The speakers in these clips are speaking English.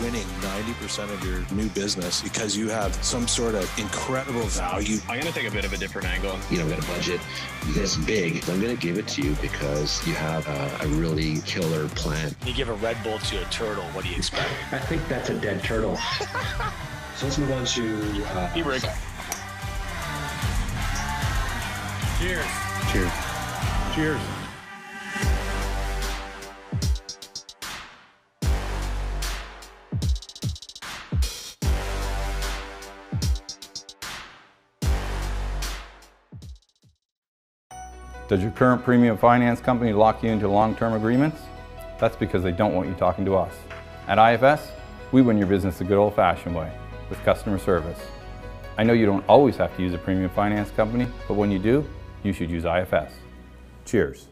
winning 90% of your new business because you have some sort of incredible value. I'm going to take a bit of a different angle. You know, got a budget this big. I'm going to give it to you because you have a, a really killer plan. You give a Red Bull to a turtle, what do you expect? I think that's a dead turtle. so let's move on to. Uh, E-rig. Cheers. Cheers. Cheers. Does your current premium finance company lock you into long-term agreements? That's because they don't want you talking to us. At IFS, we win your business the good old-fashioned way, with customer service. I know you don't always have to use a premium finance company, but when you do, you should use IFS. Cheers.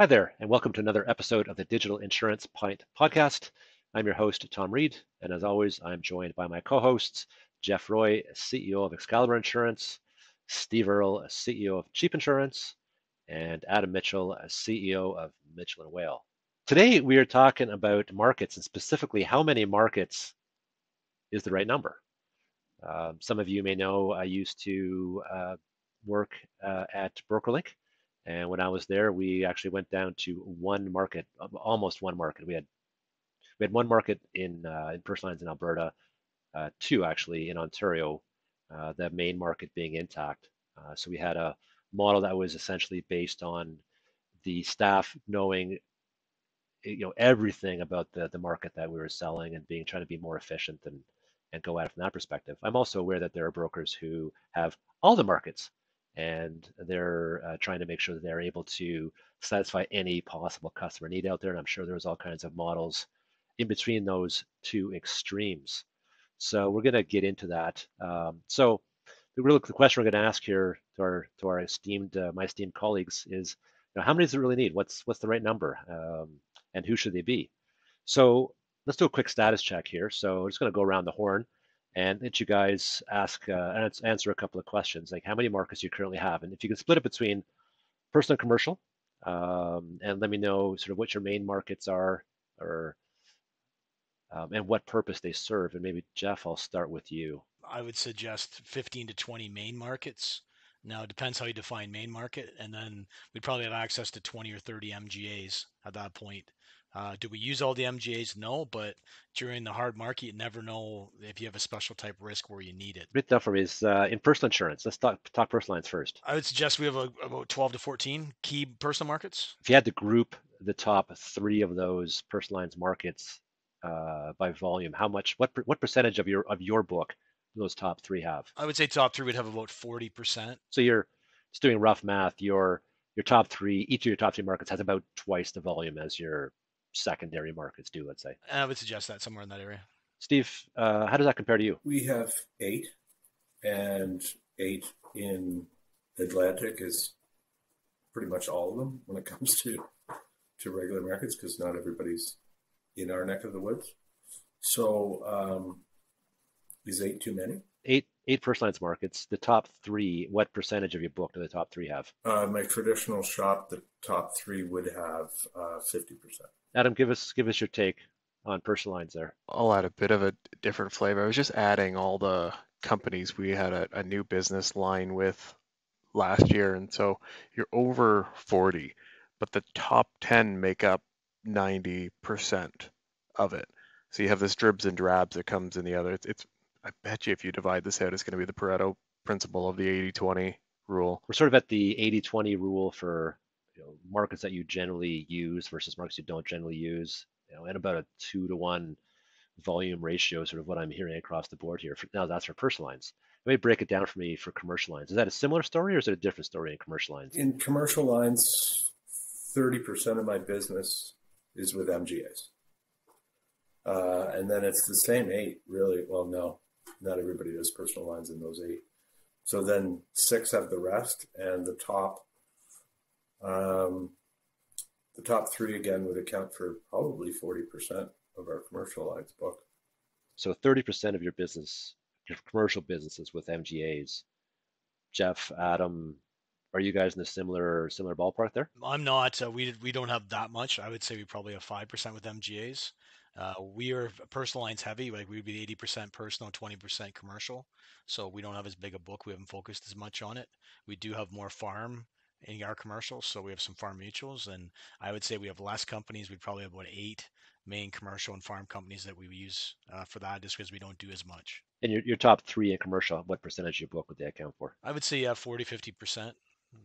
Hi there, and welcome to another episode of the Digital Insurance Pint podcast. I'm your host, Tom Reid, and as always, I'm joined by my co hosts, Jeff Roy, CEO of Excalibur Insurance, Steve Earle, CEO of Cheap Insurance, and Adam Mitchell, CEO of Mitchell and Whale. Today, we are talking about markets and specifically how many markets is the right number. Um, some of you may know I used to uh, work uh, at BrokerLink. And when I was there, we actually went down to one market, almost one market. We had we had one market in uh, in personal lines in Alberta, uh, two actually in Ontario, uh, the main market being Intact. Uh, so we had a model that was essentially based on the staff knowing you know everything about the the market that we were selling and being trying to be more efficient and and go at it from that perspective. I'm also aware that there are brokers who have all the markets and they're uh, trying to make sure that they're able to satisfy any possible customer need out there. And I'm sure there's all kinds of models in between those two extremes. So we're going to get into that. Um, so the real the question we're going to ask here to our to our esteemed uh, my esteemed colleagues is, you know, how many does it really need? What's what's the right number, um, and who should they be? So let's do a quick status check here. So we're just going to go around the horn and let you guys ask uh, answer a couple of questions like how many markets you currently have and if you can split it between personal and commercial um, and let me know sort of what your main markets are or um, and what purpose they serve and maybe jeff i'll start with you I would suggest 15 to 20 main markets. Now it depends how you define main market, and then we'd probably have access to 20 or 30 MGAs at that point. Uh, do we use all the MGAs? No, but during the hard market, you never know if you have a special type risk where you need it. Bit me is uh, in personal insurance. Let's talk talk personal lines first. I would suggest we have a, about 12 to 14 key personal markets. If you had to group the top three of those personal lines markets uh, by volume, how much? What what percentage of your of your book those top three have? I would say top three would have about 40%. So you're just doing rough math. Your your top three, each of your top three markets has about twice the volume as your secondary markets do, let's say. I would suggest that somewhere in that area. Steve, uh, how does that compare to you? We have eight, and eight in Atlantic is pretty much all of them when it comes to to regular markets because not everybody's in our neck of the woods. So, um, is eight too many? Eight eight first lines markets. The top three. What percentage of your book do the top three have? Uh, my traditional shop, the top three would have uh, fifty percent. Adam, give us give us your take on personal lines there. I'll add a bit of a different flavor. I was just adding all the companies we had a, a new business line with last year, and so you're over 40, but the top 10 make up 90% of it. So you have this dribs and drabs that comes in the other. It's, it's I bet you if you divide this out, it's going to be the Pareto principle of the 80-20 rule. We're sort of at the 80-20 rule for you know, markets that you generally use versus markets you don't generally use, you know, and about a two to one volume ratio, sort of what I'm hearing across the board here. Now that's for personal lines. Let me break it down for me for commercial lines. Is that a similar story or is it a different story in commercial lines? In commercial lines, 30% of my business is with MGAs. Uh, and then it's the same eight, really. Well, no, not everybody does personal lines in those eight. So then six have the rest, and the top, um, the top three again would account for probably forty percent of our commercial lines book. So thirty percent of your business, your commercial businesses with MGAs. Jeff, Adam, Are you guys in a similar similar ballpark there? I'm not. Uh, we we don't have that much. I would say we probably have five percent with MGAs. Uh, we are personal lines heavy. Like we'd be 80% personal, 20% commercial. So we don't have as big a book. We haven't focused as much on it. We do have more farm in our commercials. So we have some farm mutuals, and I would say we have less companies. We probably have about eight main commercial and farm companies that we use uh, for that, just because we don't do as much. And your, your top three in commercial, what percentage of your book would they account for? I would say yeah, 40, 50 percent.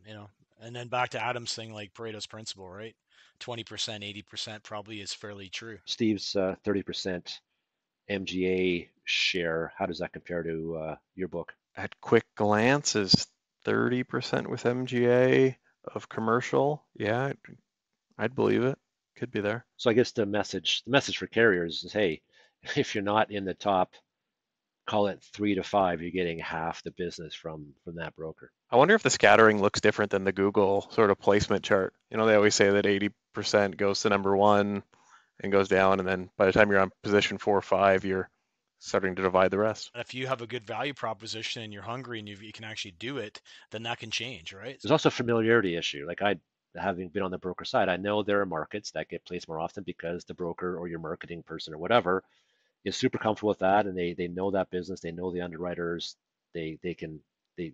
You know, and then back to Adam's thing, like Pareto's principle, right? 20%, 80% probably is fairly true. Steve's uh, 30% MGA share, how does that compare to uh, your book? At quick glance, is 30% with MGA of commercial. Yeah, I'd, I'd believe it. Could be there. So I guess the message the message for carriers is hey, if you're not in the top call it three to five, you're getting half the business from from that broker. I wonder if the scattering looks different than the Google sort of placement chart. You know, they always say that 80% goes to number one and goes down, and then by the time you're on position four or five, you're starting to divide the rest. If you have a good value proposition and you're hungry and you, you can actually do it, then that can change, right? There's also a familiarity issue. Like I, having been on the broker side, I know there are markets that get placed more often because the broker or your marketing person or whatever is super comfortable with that and they they know that business they know the underwriters they they can they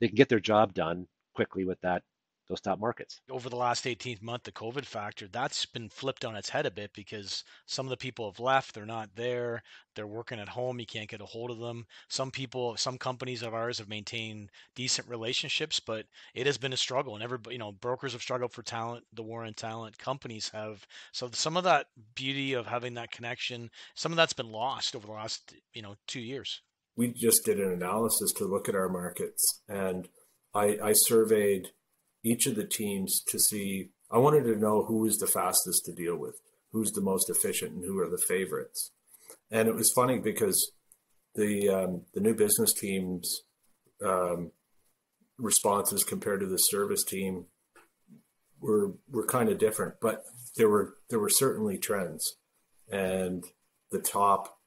they can get their job done quickly with that those top markets. Over the last 18 month, the COVID factor, that's been flipped on its head a bit because some of the people have left, they're not there, they're working at home, you can't get a hold of them. Some people, some companies of ours have maintained decent relationships, but it has been a struggle and everybody, you know, brokers have struggled for talent, the war on talent, companies have. So some of that beauty of having that connection, some of that's been lost over the last, you know, two years. We just did an analysis to look at our markets and I, I surveyed each of the teams to see. I wanted to know who is the fastest to deal with, who's the most efficient, and who are the favorites. And it was funny because the um, the new business teams um, responses compared to the service team were were kind of different, but there were there were certainly trends, and the top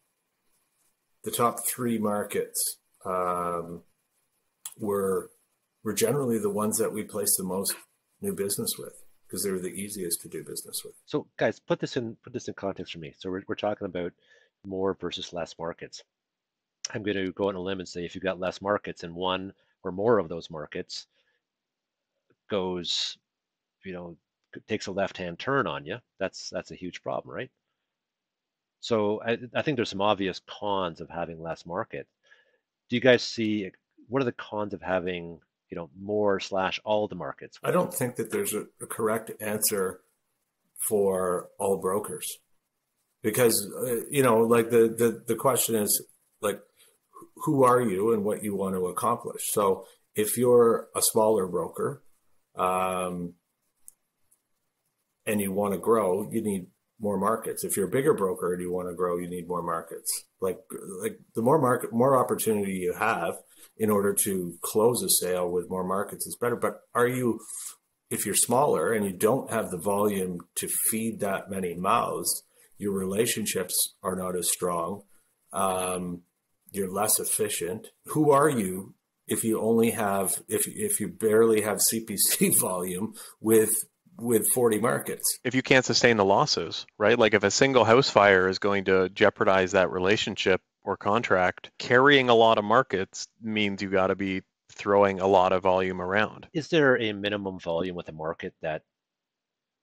the top three markets um, were were generally the ones that we place the most new business with because they were the easiest to do business with. So, guys, put this in put this in context for me. So we're we're talking about more versus less markets. I'm going to go on a limb and say if you've got less markets and one or more of those markets goes, you know, takes a left-hand turn on you, that's that's a huge problem, right? So I, I think there's some obvious cons of having less market. Do you guys see what are the cons of having you know more slash all the markets? I don't think that there's a, a correct answer for all brokers because uh, you know like the, the the question is like who are you and what you want to accomplish so if you're a smaller broker um, and you want to grow you need more markets if you're a bigger broker and you want to grow you need more markets like like the more market more opportunity you have in order to close a sale with more markets is better. But are you, if you're smaller and you don't have the volume to feed that many mouths, your relationships are not as strong. Um, you're less efficient. Who are you if you only have if if you barely have CPC volume with with 40 markets. If you can't sustain the losses, right? Like if a single house fire is going to jeopardize that relationship or contract, carrying a lot of markets means you got to be throwing a lot of volume around. Is there a minimum volume with a market that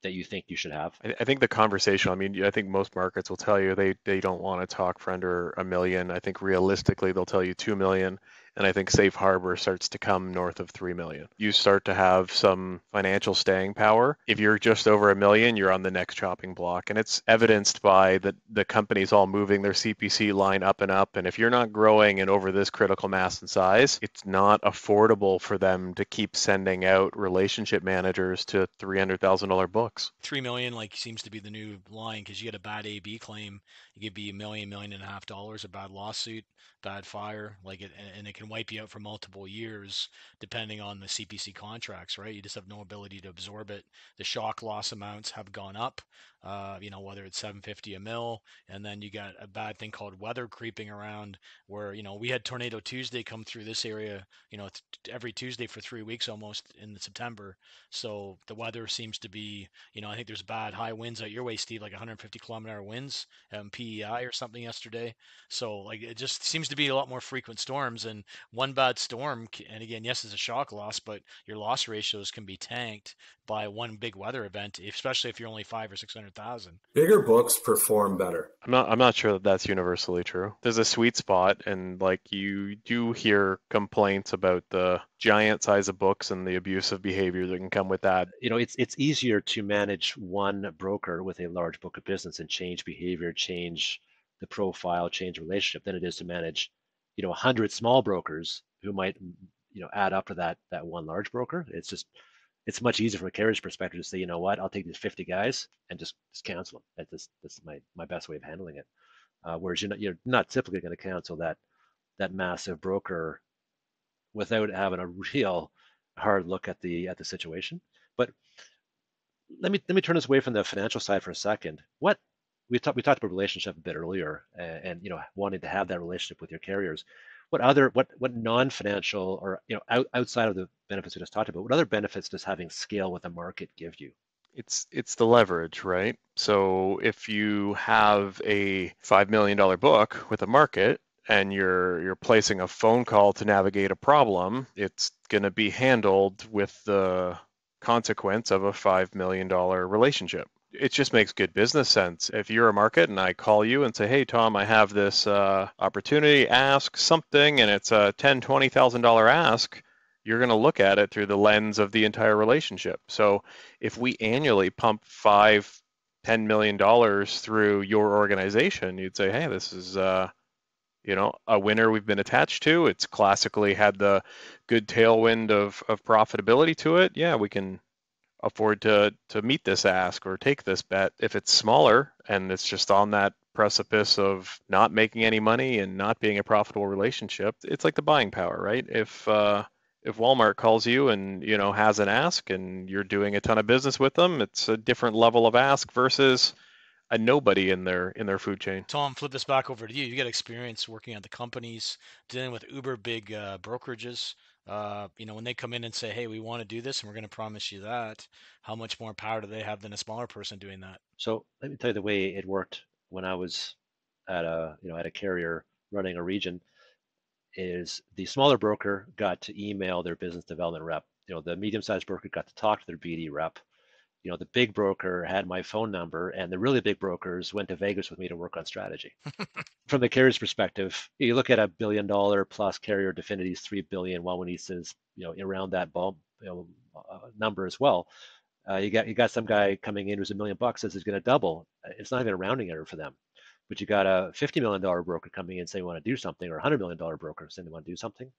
that you think you should have? I, I think the conversation. I mean, I think most markets will tell you they they don't want to talk for under a million. I think realistically they'll tell you two million and I think safe harbor starts to come north of 3 million. You start to have some financial staying power. If you're just over a million, you're on the next chopping block. And it's evidenced by the, the companies all moving their CPC line up and up. And if you're not growing and over this critical mass and size, it's not affordable for them to keep sending out relationship managers to $300,000 books. 3 million like seems to be the new line because you get a bad AB claim, it could be a million, million and a half dollars, a bad lawsuit, bad fire, like it, and it can wipe you out for multiple years, depending on the CPC contracts, right? You just have no ability to absorb it. The shock loss amounts have gone up, uh, you know, whether it's 750 a mil, and then you got a bad thing called weather creeping around, where you know we had Tornado Tuesday come through this area, you know, every Tuesday for three weeks almost in September. So the weather seems to be, you know, I think there's bad high winds out your way, Steve, like 150 kilometer winds, PEI or something yesterday. So like it just seems to be a lot more frequent storms, and one bad storm, and again, yes, it's a shock loss, but your loss ratios can be tanked by one big weather event, especially if you're only five or six hundred thousand. Bigger books perform better. I'm not. I'm not sure that that's universally true. There's a sweet spot, and like you do hear complaints about the giant size of books and the abusive behavior that can come with that. You know, it's it's easier to manage one broker with a large book of business and change behavior, change the profile, change relationship than it is to manage, you know, a hundred small brokers who might, you know, add up to that that one large broker. It's just it's much easier from a carrier's perspective to say, you know what, I'll take these 50 guys and just, just cancel them. That's just, that's my, my best way of handling it. Uh, whereas you're not, you're not typically going to cancel that that massive broker without having a real hard look at the at the situation. But let me let me turn this away from the financial side for a second. What we talked we talked about relationship a bit earlier, and, you know wanting to have that relationship with your carriers. What other what what non-financial or you know out, outside of the benefits we just talked about what other benefits does having scale with a market give you? It's it's the leverage right? So if you have a five million dollar book with a market and you're you're placing a phone call to navigate a problem it's going to be handled with the consequence of a five million dollar relationship it just makes good business sense. If you're a market and I call you and say, "Hey, Tom, I have this uh, opportunity. Ask something," and it's a ten, twenty thousand dollar ask, you're going to look at it through the lens of the entire relationship. So, if we annually pump five, ten million dollars through your organization, you'd say, "Hey, this is." Uh, you know, a winner we've been attached to. It's classically had the good tailwind of, of profitability to it. Yeah, we can afford to to meet this ask or take this bet if it's smaller and it's just on that precipice of not making any money and not being a profitable relationship it's like the buying power right if uh, if Walmart calls you and you know has an ask and you're doing a ton of business with them it's a different level of ask versus a nobody in their in their food chain. Tom, flip this back over to you. You got experience working at the companies, dealing with uber big uh, brokerages uh, you know, when they come in and say, "Hey, we want to do this, and we're going to promise you that," how much more power do they have than a smaller person doing that? So let me tell you the way it worked when I was at a you know at a carrier running a region. Is the smaller broker got to email their business development rep. You know, the medium-sized broker got to talk to their BD rep you know, the big broker had my phone number, and the really big brokers went to Vegas with me to work on strategy. From the carrier's perspective, you look at a billion dollar plus carrier, Definity's three billion, Wawanesa's, you know, around that bump, you know, uh, number as well. Uh, you got you got some guy coming in who's a million bucks says he's going to double. It's not even a rounding error for them. But you got a fifty million dollar broker coming in saying you want to do something, or a hundred million dollar broker saying they want to do something.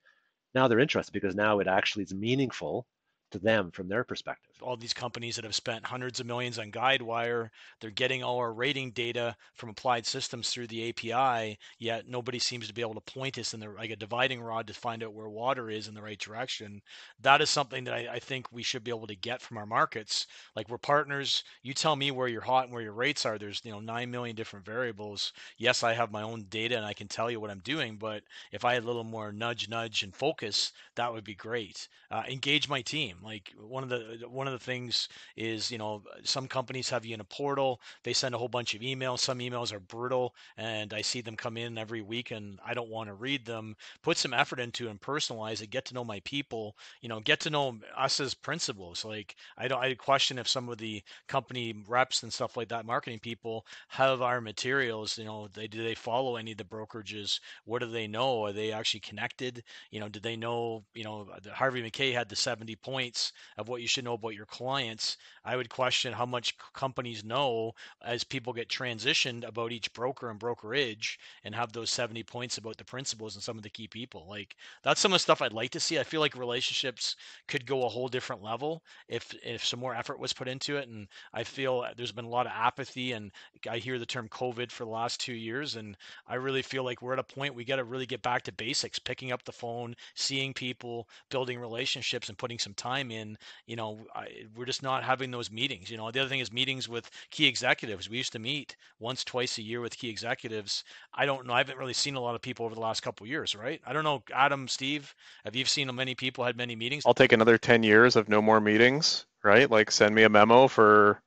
Now they're interested because now it actually is meaningful to them from their perspective. All these companies that have spent hundreds of millions on Guidewire, they're getting all our rating data from applied systems through the API, yet nobody seems to be able to point us in the like a dividing rod to find out where water is in the right direction. That is something that I, I think we should be able to get from our markets. Like we're partners. You tell me where you're hot and where your rates are. There's you know nine million different variables. Yes, I have my own data and I can tell you what I'm doing, but if I had a little more nudge, nudge, and focus, that would be great. Uh, engage my team like one of the one of the things is, you know, some companies have you in a portal. They send a whole bunch of emails. Some emails are brutal, and I see them come in every week, and I don't want to read them. Put some effort into and personalize it. Get to know my people. You know, get to know us as principals. Like I don't. I question if some of the company reps and stuff like that, marketing people, have our materials. You know, they do they follow any of the brokerages? What do they know? Are they actually connected? You know, did they know? You know, Harvey Mackay had the 70 point points of what you should know about your clients, I would question how much companies know as people get transitioned about each broker and brokerage and have those 70 points about the principals and some of the key people. Like that's some of the stuff I'd like to see. I feel like relationships could go a whole different level if if some more effort was put into it. And I feel uh, there's been a lot of apathy and I hear the term COVID for the last two years. And I really feel like we're at a point we got to really get back to basics, picking up the phone, seeing people, building relationships and putting some time in. You know, I, we're just not having those meetings. You know, the other thing is meetings with key executives. We used to meet once, twice a year with key executives. I don't know. I haven't really seen a lot of people over the last couple years, right? I don't know, Adam, Steve, have you seen many people had many meetings? I'll take another 10 years of no more meetings, right? Like send me a memo for,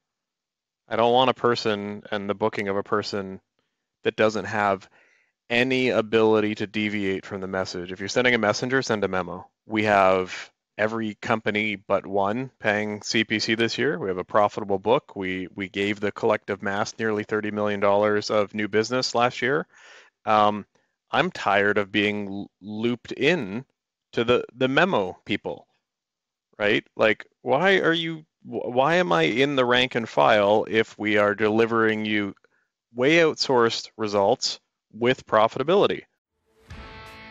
I don't want a person and the booking of a person that doesn't have any ability to deviate from the message. If you're sending a messenger, send a memo. We have every company but one paying CPC this year. We have a profitable book. We we gave the collective mass nearly $30 million of new business last year. Um, I'm tired of being looped in to the the memo people, right? Like, why are you? Why am I in the rank and file if we are delivering you way outsourced results with profitability?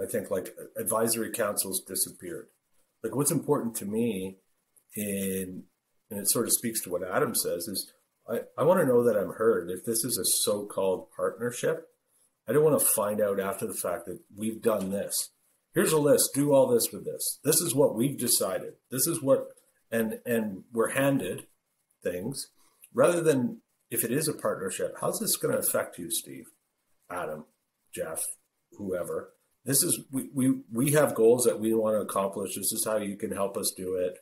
I think like advisory councils disappeared. Like what's important to me in and it sort of speaks to what Adam says is I, I want to know that I'm heard. If this is a so-called partnership, I don't want to find out after the fact that we've done this. Here's a list. Do all this with this. This is what we've decided. This is what and and we're handed things rather than if it is a partnership, how's this going to affect you, Steve, Adam, Jeff, whoever? This is we, we we have goals that we want to accomplish. This is how you can help us do it.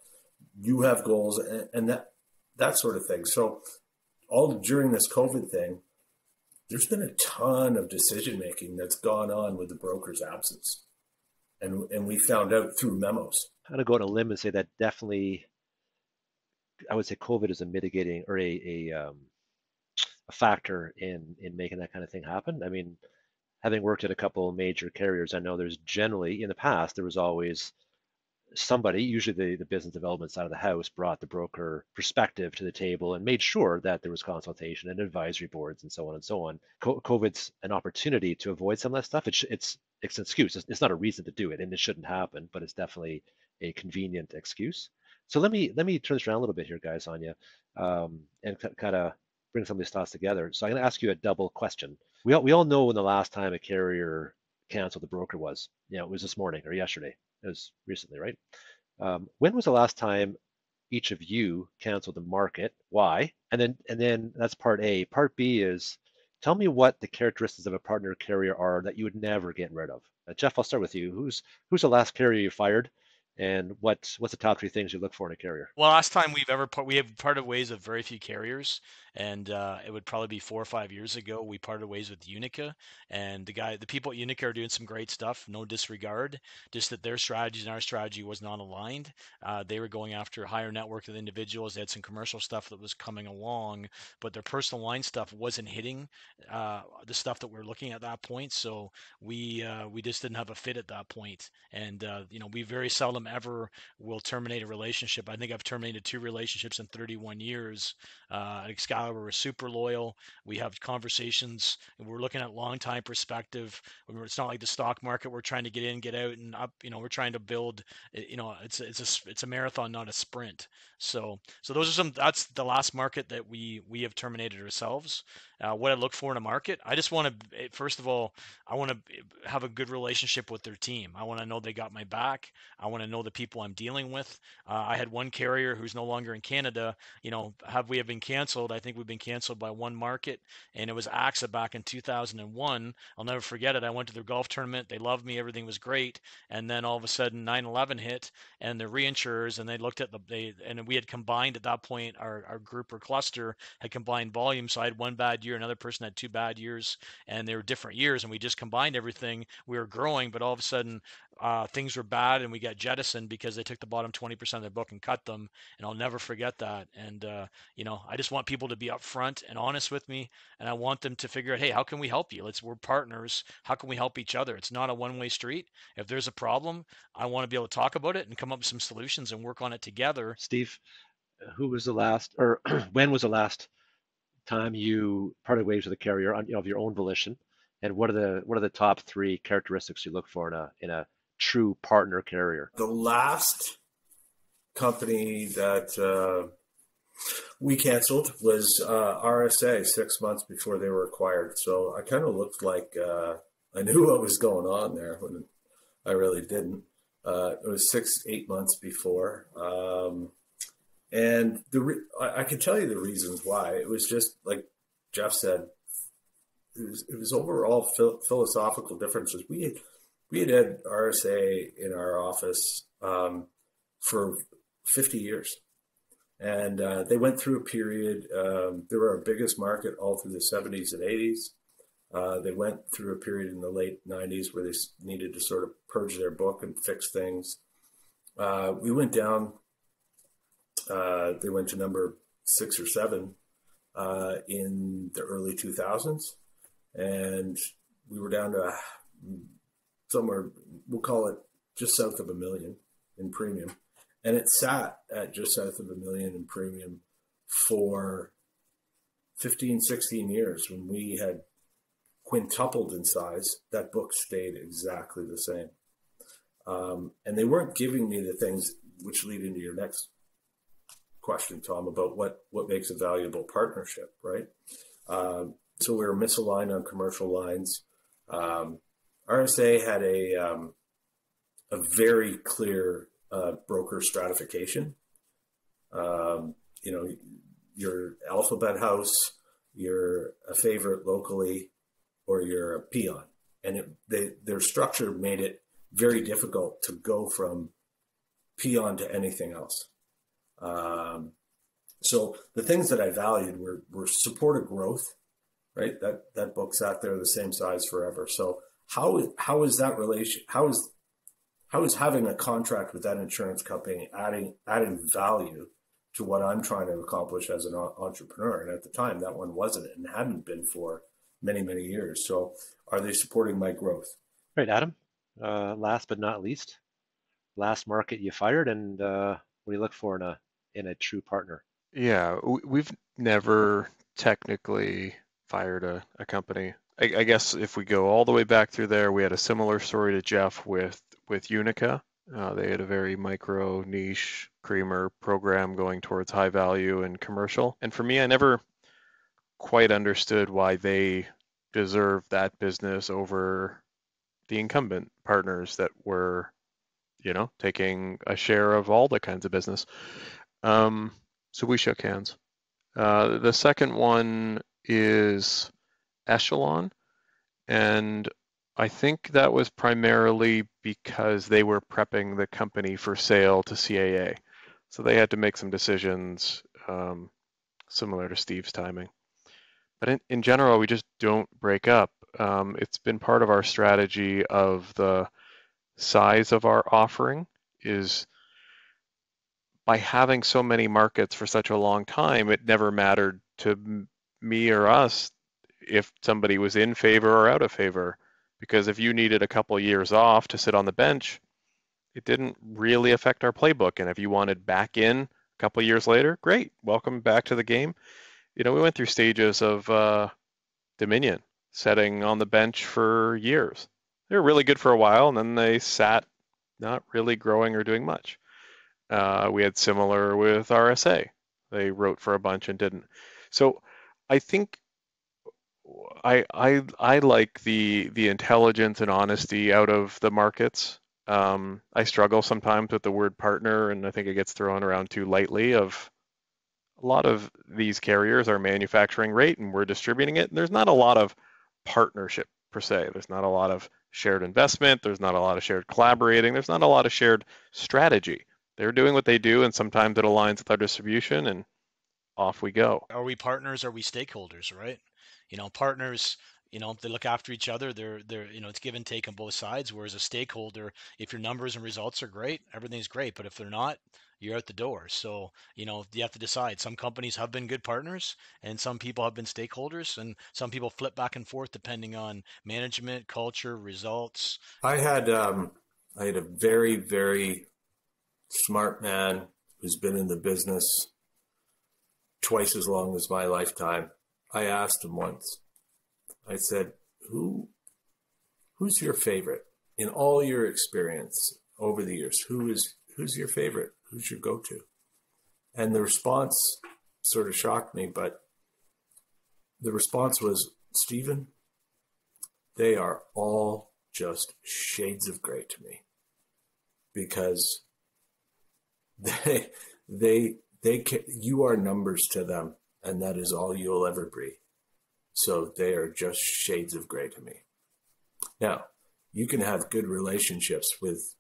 You have goals and, and that that sort of thing. So all during this covid thing there's been a ton of decision making that's gone on with the broker's absence. And and we found out through memos. I'm going to go on a limb and say that definitely i would say covid is a mitigating or a, a um, a factor in in making that kind of thing happen. I mean having worked at a couple major carriers, I know there's generally in the past there was always somebody, usually the, the business development side of the house, brought the broker perspective to the table and made sure that there was consultation and advisory boards and so on and so on. COVID's an opportunity to avoid some of that stuff. It's it's it's an excuse. It's, it's not a reason to do it, and it shouldn't happen, but it's definitely a convenient excuse. So let me let me turn this around a little bit here, guys, you, um, and kind of bring some of these thoughts together. So I'm going to ask you a double question we all, we all know when the last time a carrier canceled the broker was. You know, it was this morning or yesterday. It was recently, right? Um, when was the last time each of you canceled the market? Why? And then and then that's part A. Part B is tell me what the characteristics of a partner carrier are that you would never get rid of. Jeff, I'll start with you. Who's who's the last carrier you fired? And what's what's the top three things you look for in a carrier? Well, last time we've ever part, we have parted ways with very few carriers, and uh, it would probably be four or five years ago. We parted ways with Unica, and the guy, the people at Unica are doing some great stuff. No disregard, just that their strategies and our strategy was not aligned. Uh, they were going after higher network of individuals. They had some commercial stuff that was coming along, but their personal line stuff wasn't hitting uh, the stuff that we are looking at that point. So we uh, we just didn't have a fit at that point, and uh, you know we very seldom ever will terminate a relationship. I think I've terminated two relationships in 31 years. Uh, Excalibur, we're super loyal. We have conversations, and we're looking at long time perspective. It's not like the stock market. We're trying to get in, get out, and up. You know, we're trying to build. Eh, you know, it's it's a it's a marathon, not a sprint. So so those are some. That's the last market that we we have terminated ourselves. Uh, what I look for in a market, I just want to eh, first of all, I want to have a good relationship with their team. I want to know they got my back. I want to know the people I'm dealing with. Uh, I had one carrier who's no longer in Canada. You know, have we have been canceled? I think we've been canceled by one market, and it was AXA back in 2001. I'll never forget it. I went to their golf tournament. They loved me. Everything was great, and then all of a sudden 9/11 hit, and the reinsurers and they looked at the they and we had combined at that point our our group or cluster had combined volume. So I had one bad year, another person had two bad years, and they were different years, and we just combined everything. We were growing, but all of a sudden uh, things were bad and we got jettisoned because they took the bottom 20% of their book and cut them. And I'll never forget that. And, uh, you know, I just want people to be upfront and honest with me. And I want them to figure out, hey, how can we help you? Let's, we're partners. How can we help each other? It's not a one way street. If there's a problem, I want to be able to talk about it and come up with some solutions and work on it together. Steve, who was the last, or when was the last time you parted ways with a carrier on, you know, of your own volition? And what are the what are the top three characteristics you look for in a in a true partner carrier? The last company that uh, we canceled was uh, RSA six months before they were acquired. So I kind of looked like uh, I knew what was going on there when I really didn't. Uh, it was six, eight months before. Um, and the re- I, I can tell you the reasons why. It was just like Jeff said, it was, it was overall phil- philosophical differences. We had we had had RSA in our office um, for 50 years. And uh, they went through a period, um, they were our biggest market all through the 70s and 80s. Uh, they went through a period in the late 90s where they needed to sort of purge their book and fix things. Uh, we went down, uh, they went to number six or seven uh, in the early 2000s. And we were down to somewhere, we'll call it just south of a million in premium. And it sat at just south of a million in premium for 15, 16 years. When we had quintupled in size, that book stayed exactly the same. Um, and they weren't giving me the things which lead into your next question, Tom, about what, what makes a valuable partnership, right? Um, so we were misaligned on commercial lines. Um, RSA had a um, a very clear uh, broker stratification. Um, you know, your alphabet house, you're a favorite locally, or you're a peon, and it, they, their structure made it very difficult to go from peon to anything else. Um, so the things that I valued were were supported growth, right? That that book sat there the same size forever. So how how is that relation? How is how is having a contract with that insurance company adding adding value to what I'm trying to accomplish as an entrepreneur? And at the time, that one wasn't and hadn't been for many many years. So, are they supporting my growth? Right, Adam. Uh, last but not least, last market you fired, and uh, what do you look for in a in a true partner? Yeah, we've never technically fired a, a company. I, I, guess if we go all the way back through there, we had a similar story to Jeff with with Unica. Uh, they had a very micro niche creamer program going towards high value and commercial. And for me, I never quite understood why they deserved that business over the incumbent partners that were, you know, taking a share of all the kinds of business. Um, so we shook hands. Uh, the second one is Echelon. And I think that was primarily because they were prepping the company for sale to CAA. So they had to make some decisions um, similar to Steve's timing. But in, in general, we just don't break up. Um, it's been part of our strategy of the size of our offering is by having so many markets for such a long time, it never mattered to me or us if somebody was in favor or out of favor. Because if you needed a couple of years off to sit on the bench, it didn't really affect our playbook. And if you wanted back in a couple years later, great, welcome back to the game. You know, we went through stages of uh, Dominion setting on the bench for years. They were really good for a while, and then they sat, not really growing or doing much. Uh, we had similar with RSA. They wrote for a bunch and didn't. So I think I I I like the the intelligence and honesty out of the markets. Um, I struggle sometimes with the word partner, and I think it gets thrown around too lightly. Of a lot of these carriers are manufacturing rate, and we're distributing it. And there's not a lot of partnership per se. There's not a lot of shared investment. There's not a lot of shared collaborating. There's not a lot of shared strategy. They're doing what they do, and sometimes it aligns with our distribution, and off we go. Are we partners? Are we stakeholders? Right? You know, partners you know they look after each other they're they're you know it's give and take on both sides whereas a stakeholder if your numbers and results are great everything's great but if they're not you're out the door so you know you have to decide some companies have been good partners and some people have been stakeholders and some people flip back and forth depending on management culture results i had um i had a very very smart man who's been in the business twice as long as my lifetime I asked him once, I said, who, who's your favorite in all your experience over the years? Who is, who's your favorite? Who's your go-to? And the response sort of shocked me, but the response was, Stephen, they are all just shades of gray to me because they, they, they, can, you are numbers to them and that is all you'll ever be. So they are just shades of gray to me. Now, you can have good relationships with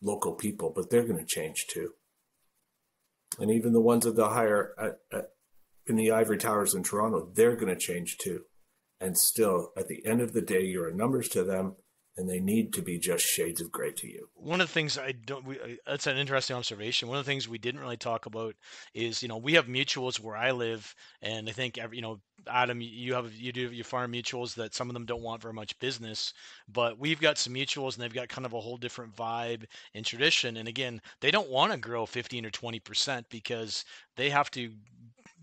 local people, but they're going to change too. And even the ones at the higher at, at, in the ivory towers in Toronto, they're going to change too. And still, at the end of the day, you're a numbers to them, and they need to be just shades of gray to you. One of the things I don't, we, uh, that's an interesting observation. One of the things we didn't really talk about is, you know, we have mutuals where I live, and I think every, you know, Adam, you have you do your farm mutuals that some of them don't want very much business, but we've got some mutuals and they've got kind of a whole different vibe and tradition. And again, they don't want to grow 15 or 20 percent because they have to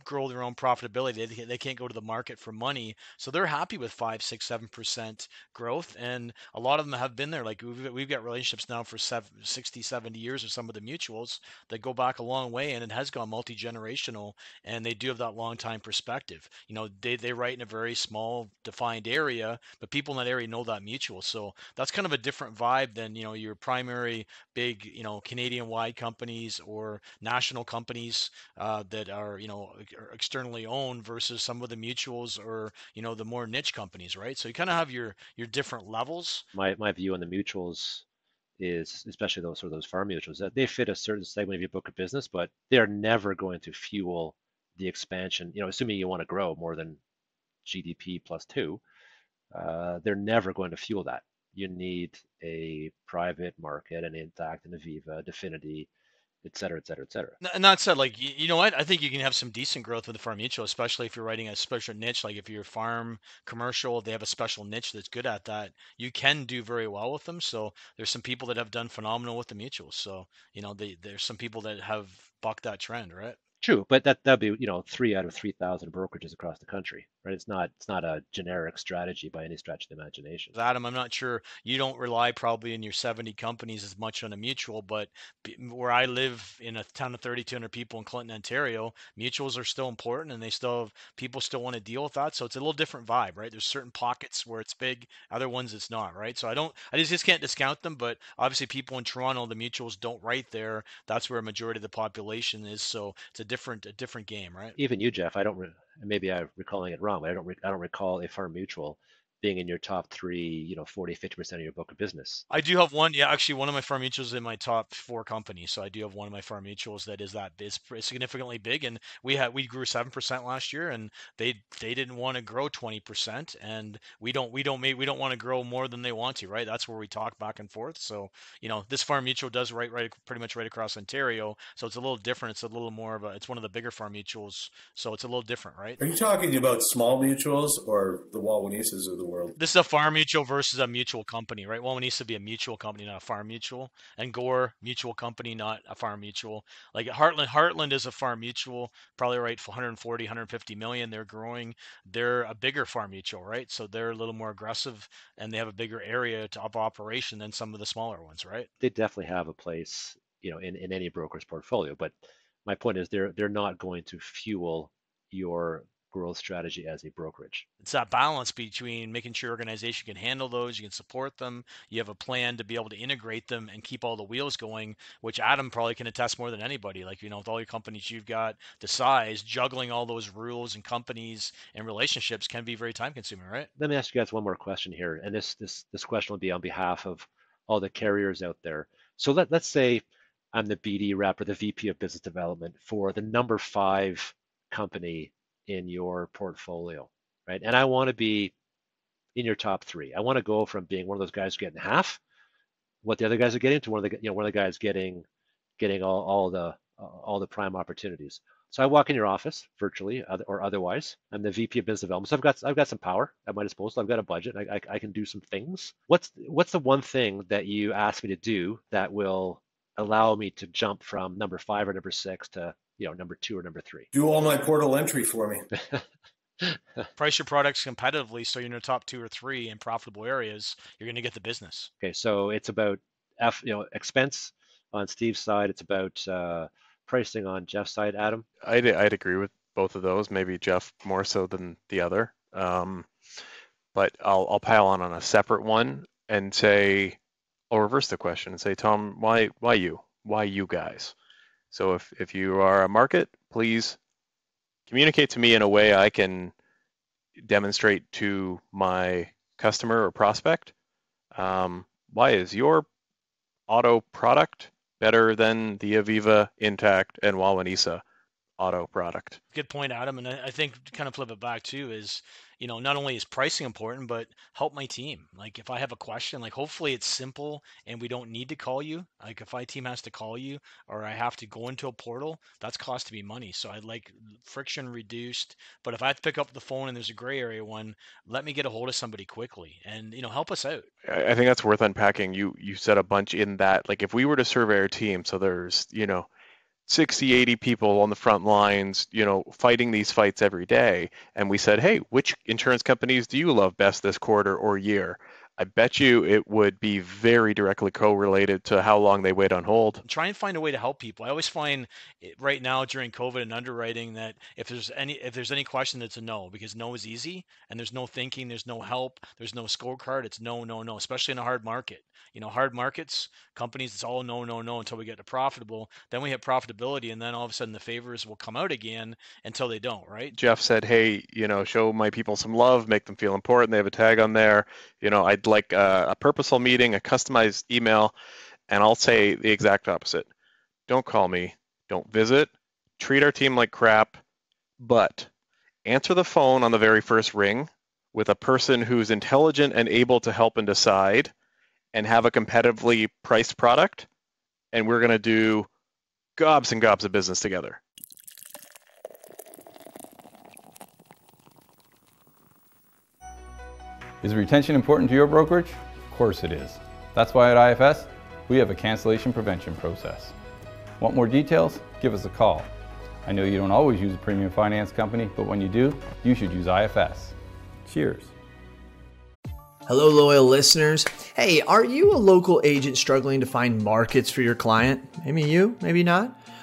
grow their own profitability. They, they can't go to the market for money. So they're happy with five, six, seven percent growth. And a lot of them have been there. Like we've, we've got relationships now for seven, 60, 70 years with some of the mutuals that go back a long way and it has gone multi-generational and they do have that long time perspective. You know, they, they write in a very small defined area, but people in that area know that mutual. So that's kind of a different vibe than, you know, your primary big, you know, Canadian wide companies or national companies uh, that are, you know, externally owned versus some of the mutuals or you know the more niche companies, right? So you kind of have your your different levels. My my view on the mutuals is especially those sort of those farm mutuals that they fit a certain segment of your book of business, but they're never going to fuel the expansion. You know, assuming you want to grow more than GDP plus two, uh, they're never going to fuel that. You need a private market, an Intact, an Aviva, Definity, et cetera, et cetera, et cetera. And that said, like you know what, I think you can have some decent growth with the farm mutual, especially if you're writing a special niche. Like if you're farm commercial, they have a special niche that's good at that. You can do very well with them. So there's some people that have done phenomenal with the mutuals. So you know, they, there's some people that have bucked that trend, right? True, but that that'd be you know three out of three thousand brokerages across the country, right? It's not it's not a generic strategy by any stretch of the imagination. Adam, I'm not sure you don't rely probably in your 70 companies as much on a mutual, but where I live in a town of 3,200 people in Clinton, Ontario, mutuals are still important, and they still have people still want to deal with that. So it's a little different vibe, right? There's certain pockets where it's big, other ones it's not, right? So I don't, I just, just can't discount them, but obviously people in Toronto, the mutuals don't write there. That's where a majority of the population is. So it's a different a different game, right? Even you, Jeff. I don't. Re- maybe I'm recalling it wrong, but I don't. I don't recall a farm mutual being in your top three, you know, 40, 50% of your book of business. I do have one. Yeah, actually, one of my farm mutuals is in my top four companies. So I do have one of my farm mutuals that is that is significantly big. And we had we grew seven percent last year, and they they didn't want to grow 20 percent, and we don't we don't we don't want to grow more than they want to, right? That's where we talk back and forth. So you know, this farm mutual does right right pretty much right across Ontario, so it's a little different. It's a little more of a it's one of the bigger farm mutuals, so it's a little different, right? Are you talking about small mutuals or the Wawanesas or the world. This is a farm mutual versus a mutual company, right? Well, it needs to be a mutual company, not a farm mutual. And Gore mutual company, not a farm mutual. Like Heartland, Heartland is a farm mutual, probably right for 140, 150 million. They're growing. They're a bigger farm mutual, right? So they're a little more aggressive and they have a bigger area of operation than some of the smaller ones, right? They definitely have a place, you know, in, in any broker's portfolio. But my point is they're they're not going to fuel your growth strategy as a brokerage. It's that balance between making sure your organization can handle those, you can support them, you have a plan to be able to integrate them and keep all the wheels going, which Adam probably can attest more than anybody. Like, you know, with all your companies you've got, the size, juggling all those rules and companies and relationships can be very time consuming, right? Let me ask you guys one more question here. And this this this question will be on behalf of all the carriers out there. So let, let's say I'm the BD rep or the VP of business development for the number five company in your portfolio, right? And I want to be in your top three. I want to go from being one of those guys getting half what the other guys are getting to one of the you know one of the guys getting getting all, all the all the prime opportunities. So I walk in your office virtually or otherwise. I'm the VP of business development. So I've got I've got some power at my disposal. I've got a budget. I, I, I can do some things. What's what's the one thing that you ask me to do that will allow me to jump from number five or number six to you know number two or number three. Do all my portal entry for me. Price your products competitively so you're in the top two or three in profitable areas. You're going to get the business. Okay, so it's about F, you know, expense on Steve's side. It's about uh, pricing on Jeff's side. Adam, I'd I'd agree with both of those. Maybe Jeff more so than the other. Um, but I'll I'll pile on on a separate one and say I'll reverse the question and say, Tom, why why you? Why you guys? So if, if you are a market, please communicate to me in a way I can demonstrate to my customer or prospect um, why is your auto product better than the Aviva, Intact, and Wawanesa auto product? Good point, Adam. And I think kind of flip it back too is you know, not only is pricing important, but help my team. Like if I have a question, like hopefully it's simple and we don't need to call you. Like if my team has to call you or I have to go into a portal, that's costing me money. So I'd like friction reduced. But if I have to pick up the phone and there's a gray area one, let me get a hold of somebody quickly and you know help us out. I think that's worth unpacking. You you said a bunch in that. Like if we were to survey our team, so there's you know 60 80 people on the front lines you know fighting these fights every day. And we said hey which insurance companies do you love best this quarter or year I bet you it would be very directly correlated to how long they wait on hold. Try and find a way to help people. I always find eh, right now during COVID and underwriting that if there's any if there's any question, it's a no because no is easy and there's no thinking, there's no help, there's no scorecard. It's no, no, no. Especially in a hard market. You know, hard markets, companies, it's all no, no, no until we get to profitable. Then we hit profitability, and then all of a sudden the favors will come out again until they don't. Right? Jeff said, "Hey, you know, show my people some love, make them feel important. They have a tag on there. You know, I'd like a, a purposeful meeting, a customized email, and I'll say the exact opposite. Don't call me, don't visit, treat our team like crap, but answer the phone on the very first ring with a person who's intelligent and able to help and decide and have a competitively priced product and we're going to do gobs and gobs of business together. Is retention important to your brokerage? Of course it is. That's why at IFS, we have a cancellation prevention process. Want more details? Give us a call. I know you don't always use a premium finance company, but when you do, you should use IFS. Cheers. Hello, loyal listeners. Hey, are you a local agent struggling to find markets for your client? Maybe you, maybe not.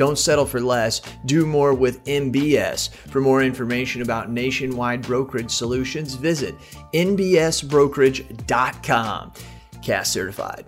Don't settle for less, do more with NBS. For more information about nationwide brokerage solutions, visit nbsbrokerage.com. CAS certified.